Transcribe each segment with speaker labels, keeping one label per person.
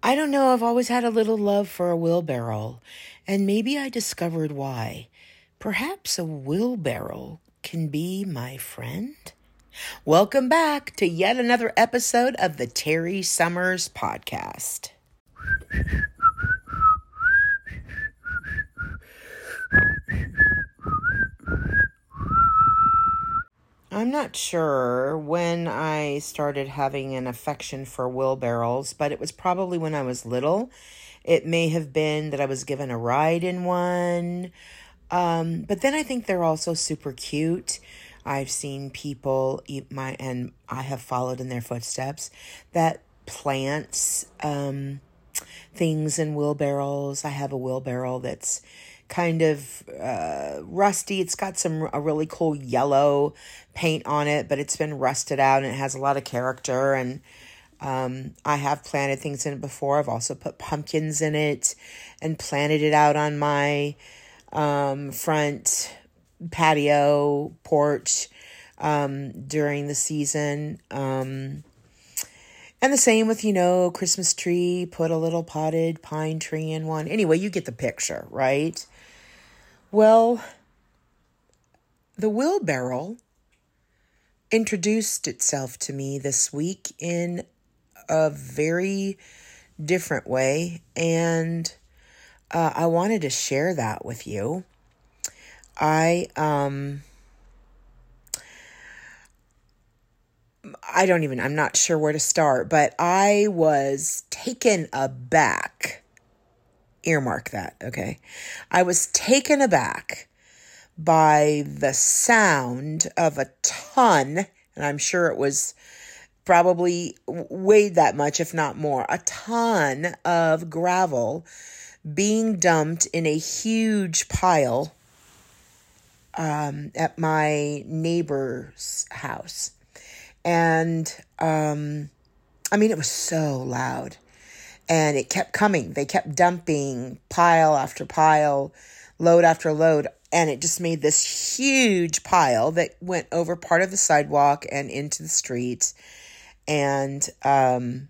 Speaker 1: I don't know, I've always had a little love for a wheelbarrow, and maybe I discovered why. Perhaps a wheelbarrow can be my friend? Welcome back to yet another episode of the Terry Summers Podcast. I'm not sure when I started having an affection for wheelbarrows, but it was probably when I was little. It may have been that I was given a ride in one. Um, but then I think they're also super cute. I've seen people eat my, and I have followed in their footsteps that plants um, things in wheelbarrows. I have a wheelbarrow that's kind of uh, rusty. It's got some a really cool yellow paint on it, but it's been rusted out and it has a lot of character. And um, I have planted things in it before. I've also put pumpkins in it and planted it out on my um, front patio porch um, during the season. Um, and the same with, you know, Christmas tree, put a little potted pine tree in one. Anyway, you get the picture, right? Well, the wheelbarrow introduced itself to me this week in a very different way, and uh, I wanted to share that with you. I um I don't even I'm not sure where to start, but I was taken aback earmark that, okay? I was taken aback by the sound of a ton, and I'm sure it was probably weighed that much, if not more, a ton of gravel being dumped in a huge pile um, at my neighbor's house. And um, I mean, it was so loud and it kept coming. They kept dumping pile after pile, load after load, and it just made this huge pile that went over part of the sidewalk and into the street. And um,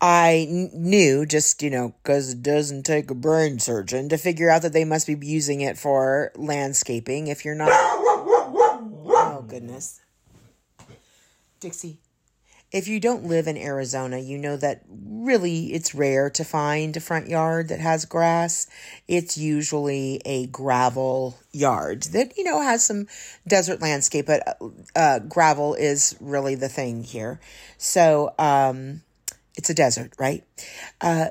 Speaker 1: I knew just, you know, because it doesn't take a brain surgeon to figure out that they must be using it for landscaping if you're not. oh, goodness. Dixie, if you don't live in Arizona, you know that really it's rare to find a front yard that has grass. It's usually a gravel yard that, you know, has some desert landscape, but uh, gravel is really the thing here. So, um, it's a desert, right? Uh,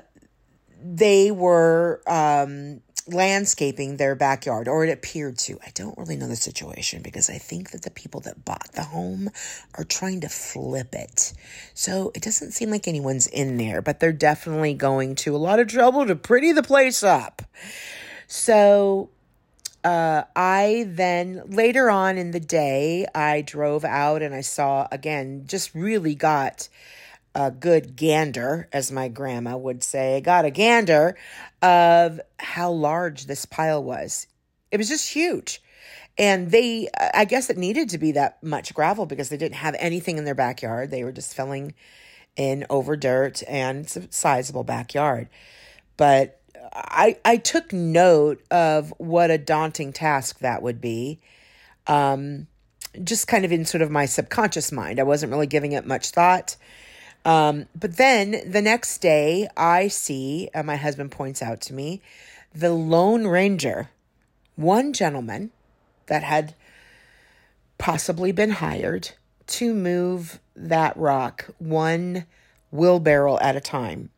Speaker 1: they were um, landscaping their backyard, or it appeared to. I don't really know the situation because I think that the people that bought the home are trying to flip it. So it doesn't seem like anyone's in there, but they're definitely going to a lot of trouble to pretty the place up. So uh, I then later on in the day, I drove out and I saw again, just really got a good gander, as my grandma would say. I got a gander of how large this pile was. It was just huge. And they, I guess it needed to be that much gravel because they didn't have anything in their backyard. They were just filling in over dirt and it's a sizable backyard. But I, I took note of what a daunting task that would be. Um, just kind of in sort of my subconscious mind. I wasn't really giving it much thought. Um, but then the next day, I see, uh, my husband points out to me, the Lone Ranger, one gentleman that had possibly been hired to move that rock one wheelbarrow at a time.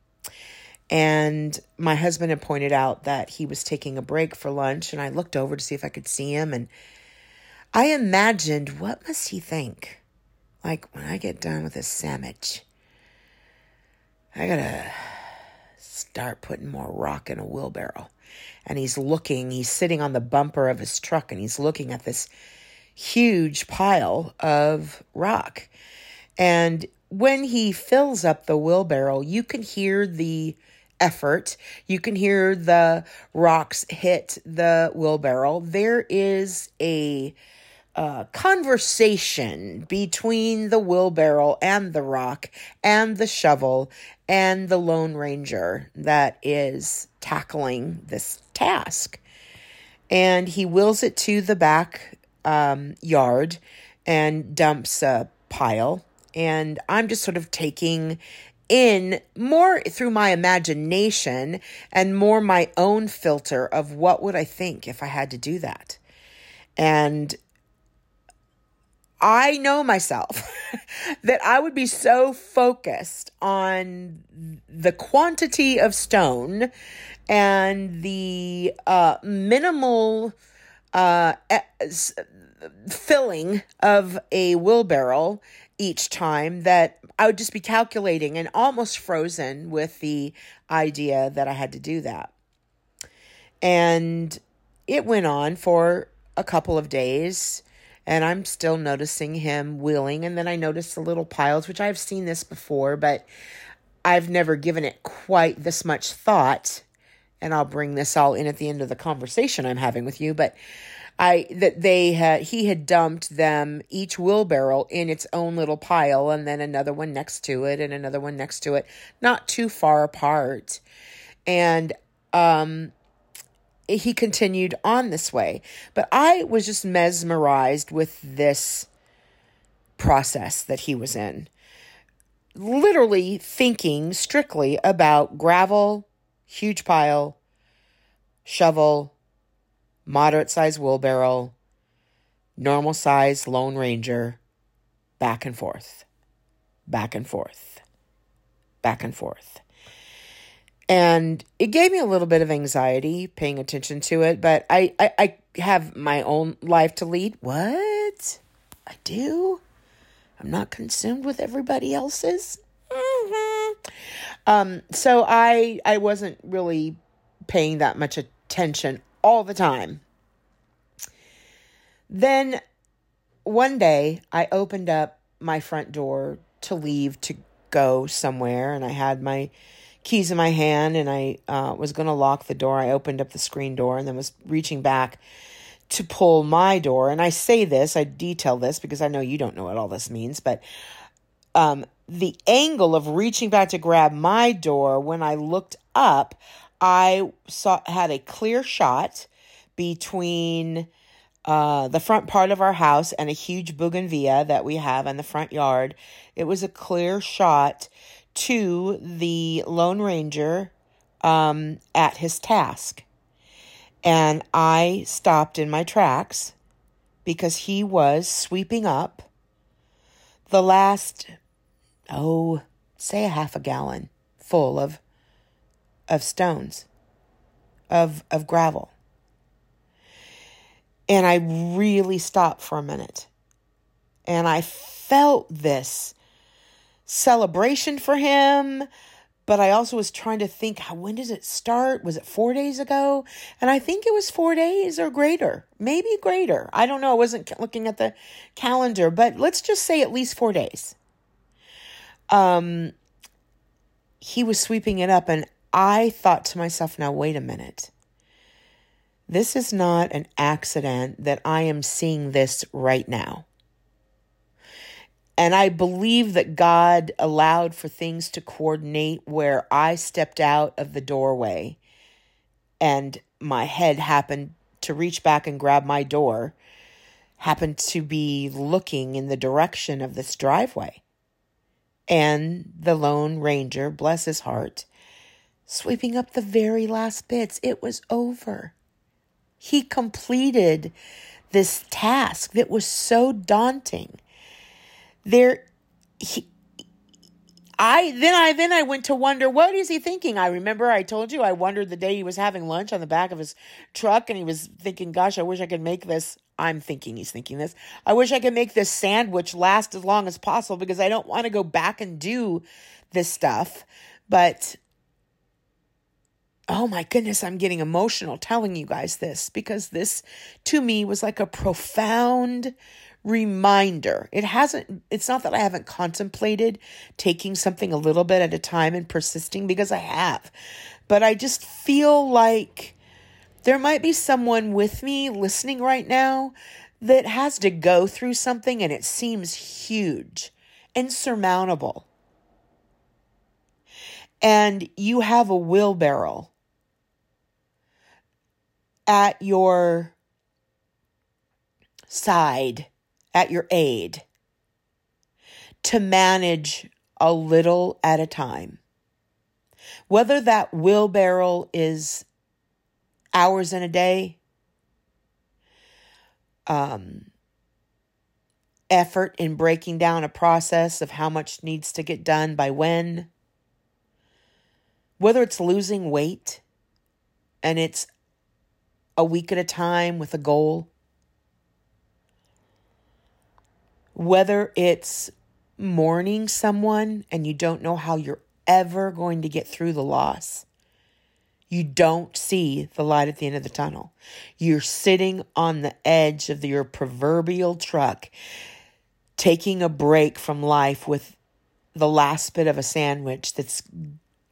Speaker 1: And my husband had pointed out that he was taking a break for lunch, and I looked over to see if I could see him. And I imagined, what must he think? Like, when I get done with this sandwich, I gotta start putting more rock in a wheelbarrow. And he's looking, he's sitting on the bumper of his truck and he's looking at this huge pile of rock. And when he fills up the wheelbarrow, you can hear the effort. You can hear the rocks hit the wheelbarrow. There is a uh, conversation between the wheelbarrow and the rock and the shovel and the Lone Ranger that is tackling this task. And he wheels it to the back um, yard and dumps a pile. And I'm just sort of taking in more through my imagination and more my own filter of what would I think if I had to do that. And I know myself that I would be so focused on the quantity of stone and the uh, minimal uh, filling of a wheelbarrow each time that I would just be calculating and almost frozen with the idea that I had to do that. And it went on for a couple of days and I'm still noticing him wheeling. And then I noticed the little piles, which I've seen this before, but I've never given it quite this much thought. And I'll bring this all in at the end of the conversation I'm having with you. But I that they had he had dumped them each wheelbarrow in its own little pile, and then another one next to it, and another one next to it, not too far apart. And um, he continued on this way. But I was just mesmerized with this process that he was in. Literally thinking strictly about gravel, huge pile, shovel, moderate size wheelbarrow, normal size Lone Ranger, back and forth, back and forth, back and forth. And it gave me a little bit of anxiety paying attention to it, but I, I, I have my own life to lead. What? I do? I'm not consumed with everybody else's? Mm-hmm. Um, so I I wasn't really paying that much attention all the time. Then one day I opened up my front door to leave to go somewhere, and I had my keys in my hand and I uh, was going to lock the door. I opened up the screen door and then was reaching back to pull my door. And I say this, I detail this because I know you don't know what all this means, but um, the angle of reaching back to grab my door when I looked up, I saw had a clear shot between uh, the front part of our house and a huge bougainvillea that we have in the front yard. It was a clear shot to the Lone Ranger um, at his task. And I stopped in my tracks because he was sweeping up the last, oh, say a half a gallon full of of stones, of of gravel. And I really stopped for a minute. And I felt this celebration for him. But I also was trying to think, when did it start? Was it four days ago? And I think it was four days or greater, maybe greater. I don't know. I wasn't looking at the calendar, but let's just say at least four days. Um, he was sweeping it up, and I thought to myself, now, wait a minute. This is not an accident that I am seeing this right now. And I believe that God allowed for things to coordinate where I stepped out of the doorway and my head happened to reach back and grab my door, happened to be looking in the direction of this driveway. And the Lone Ranger, bless his heart, sweeping up the very last bits. It was over. He completed this task that was so daunting there he, I then I then I went to wonder what is he thinking. I remember I told you I wondered the day he was having lunch on the back of his truck and he was thinking, "Gosh, I wish I could make this." I'm thinking he's thinking this. I wish I could make this sandwich last as long as possible because I don't want to go back and do this stuff. But oh my goodness, I'm getting emotional telling you guys this because this to me was like a profound reminder. It hasn't, it's not that I haven't contemplated taking something a little bit at a time and persisting because I have, but I just feel like there might be someone with me listening right now that has to go through something and it seems huge, insurmountable. And you have a wheelbarrow at your side, at your aid, to manage a little at a time. Whether that wheelbarrow is hours in a day, um, effort in breaking down a process of how much needs to get done by when, whether it's losing weight and it's a week at a time with a goal, whether it's mourning someone and you don't know how you're ever going to get through the loss. You don't see the light at the end of the tunnel. You're sitting on the edge of your proverbial truck, taking a break from life with the last bit of a sandwich that's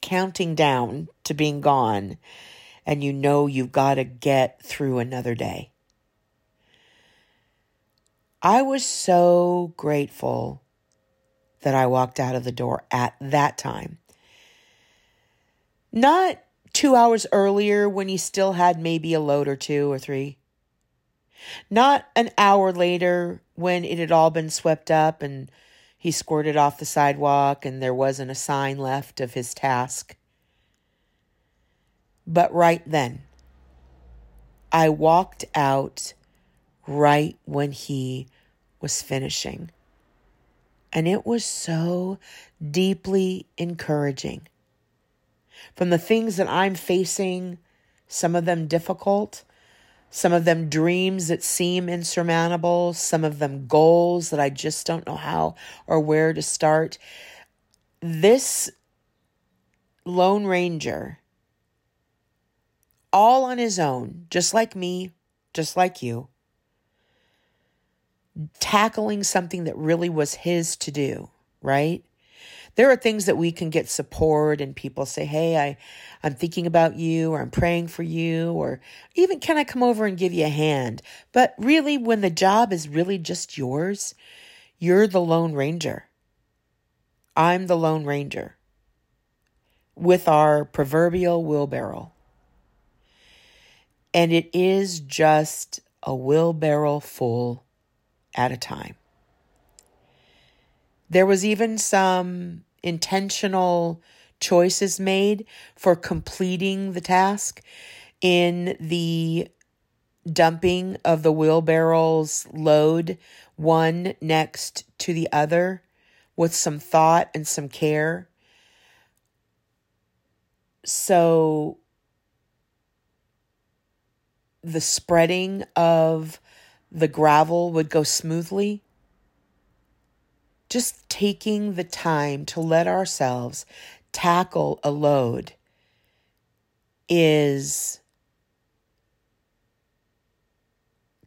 Speaker 1: counting down to being gone, and you know you've got to get through another day. I was so grateful that I walked out of the door at that time. Not two hours earlier when he still had maybe a load or two or three. Not an hour later when it had all been swept up and he squirted off the sidewalk and there wasn't a sign left of his task. But right then, I walked out right when he was finishing. And it was so deeply encouraging. From the things that I'm facing, some of them difficult, some of them dreams that seem insurmountable, some of them goals that I just don't know how or where to start. This Lone Ranger, all on his own, just like me, just like you, tackling something that really was his to do, right? There are things that we can get support and people say, Hey, I, I'm thinking about you or I'm praying for you or even can I come over and give you a hand? But really, when the job is really just yours, you're the Lone Ranger. I'm the Lone Ranger with our proverbial wheelbarrow. And it is just a wheelbarrow full at a time. There was even some intentional choices made for completing the task in the dumping of the wheelbarrow's load one next to the other with some thought and some care. So the spreading of the gravel would go smoothly. Just taking the time to let ourselves tackle a load is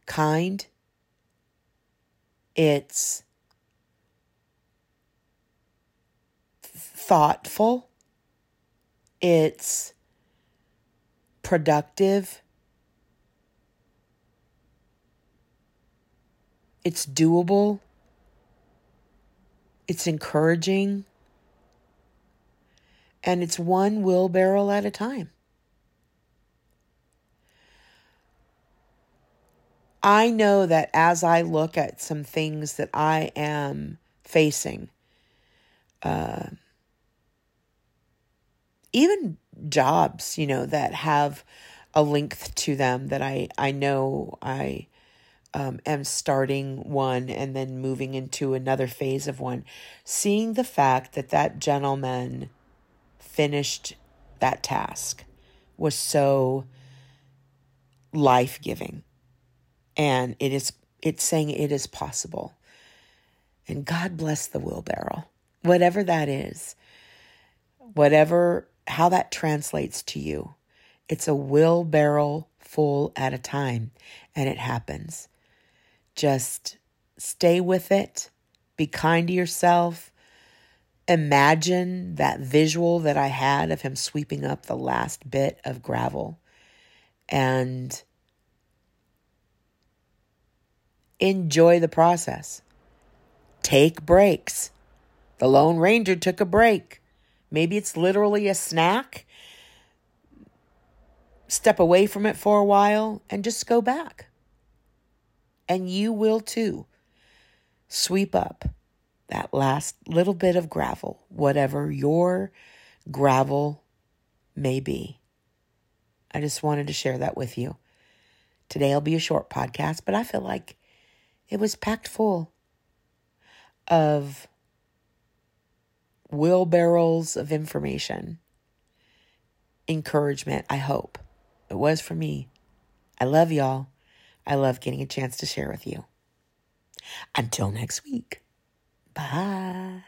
Speaker 1: kind. It's thoughtful. It's productive. It's doable. It's encouraging. And it's one wheelbarrow at a time. I know that as I look at some things that I am facing, uh, even jobs, you know, that have a length to them that I, I know I um, am starting one and then moving into another phase of one, seeing the fact that that gentleman finished that task was so life giving. And it is, it's saying it is possible. And God bless the wheelbarrow, whatever that is, whatever, how that translates to you. It's a wheelbarrow full at a time, and it happens. Just stay with it, be kind to yourself. Imagine that visual that I had of him sweeping up the last bit of gravel. And Enjoy the process. Take breaks. The Lone Ranger took a break. Maybe it's literally a snack. Step away from it for a while and just go back. And you will too. Sweep up that last little bit of gravel, whatever your gravel may be. I just wanted to share that with you. Today will be a short podcast, but I feel like it was packed full of wheelbarrows of information, encouragement, I hope. It was for me. I love y'all. I love getting a chance to share with you. Until next week, bye.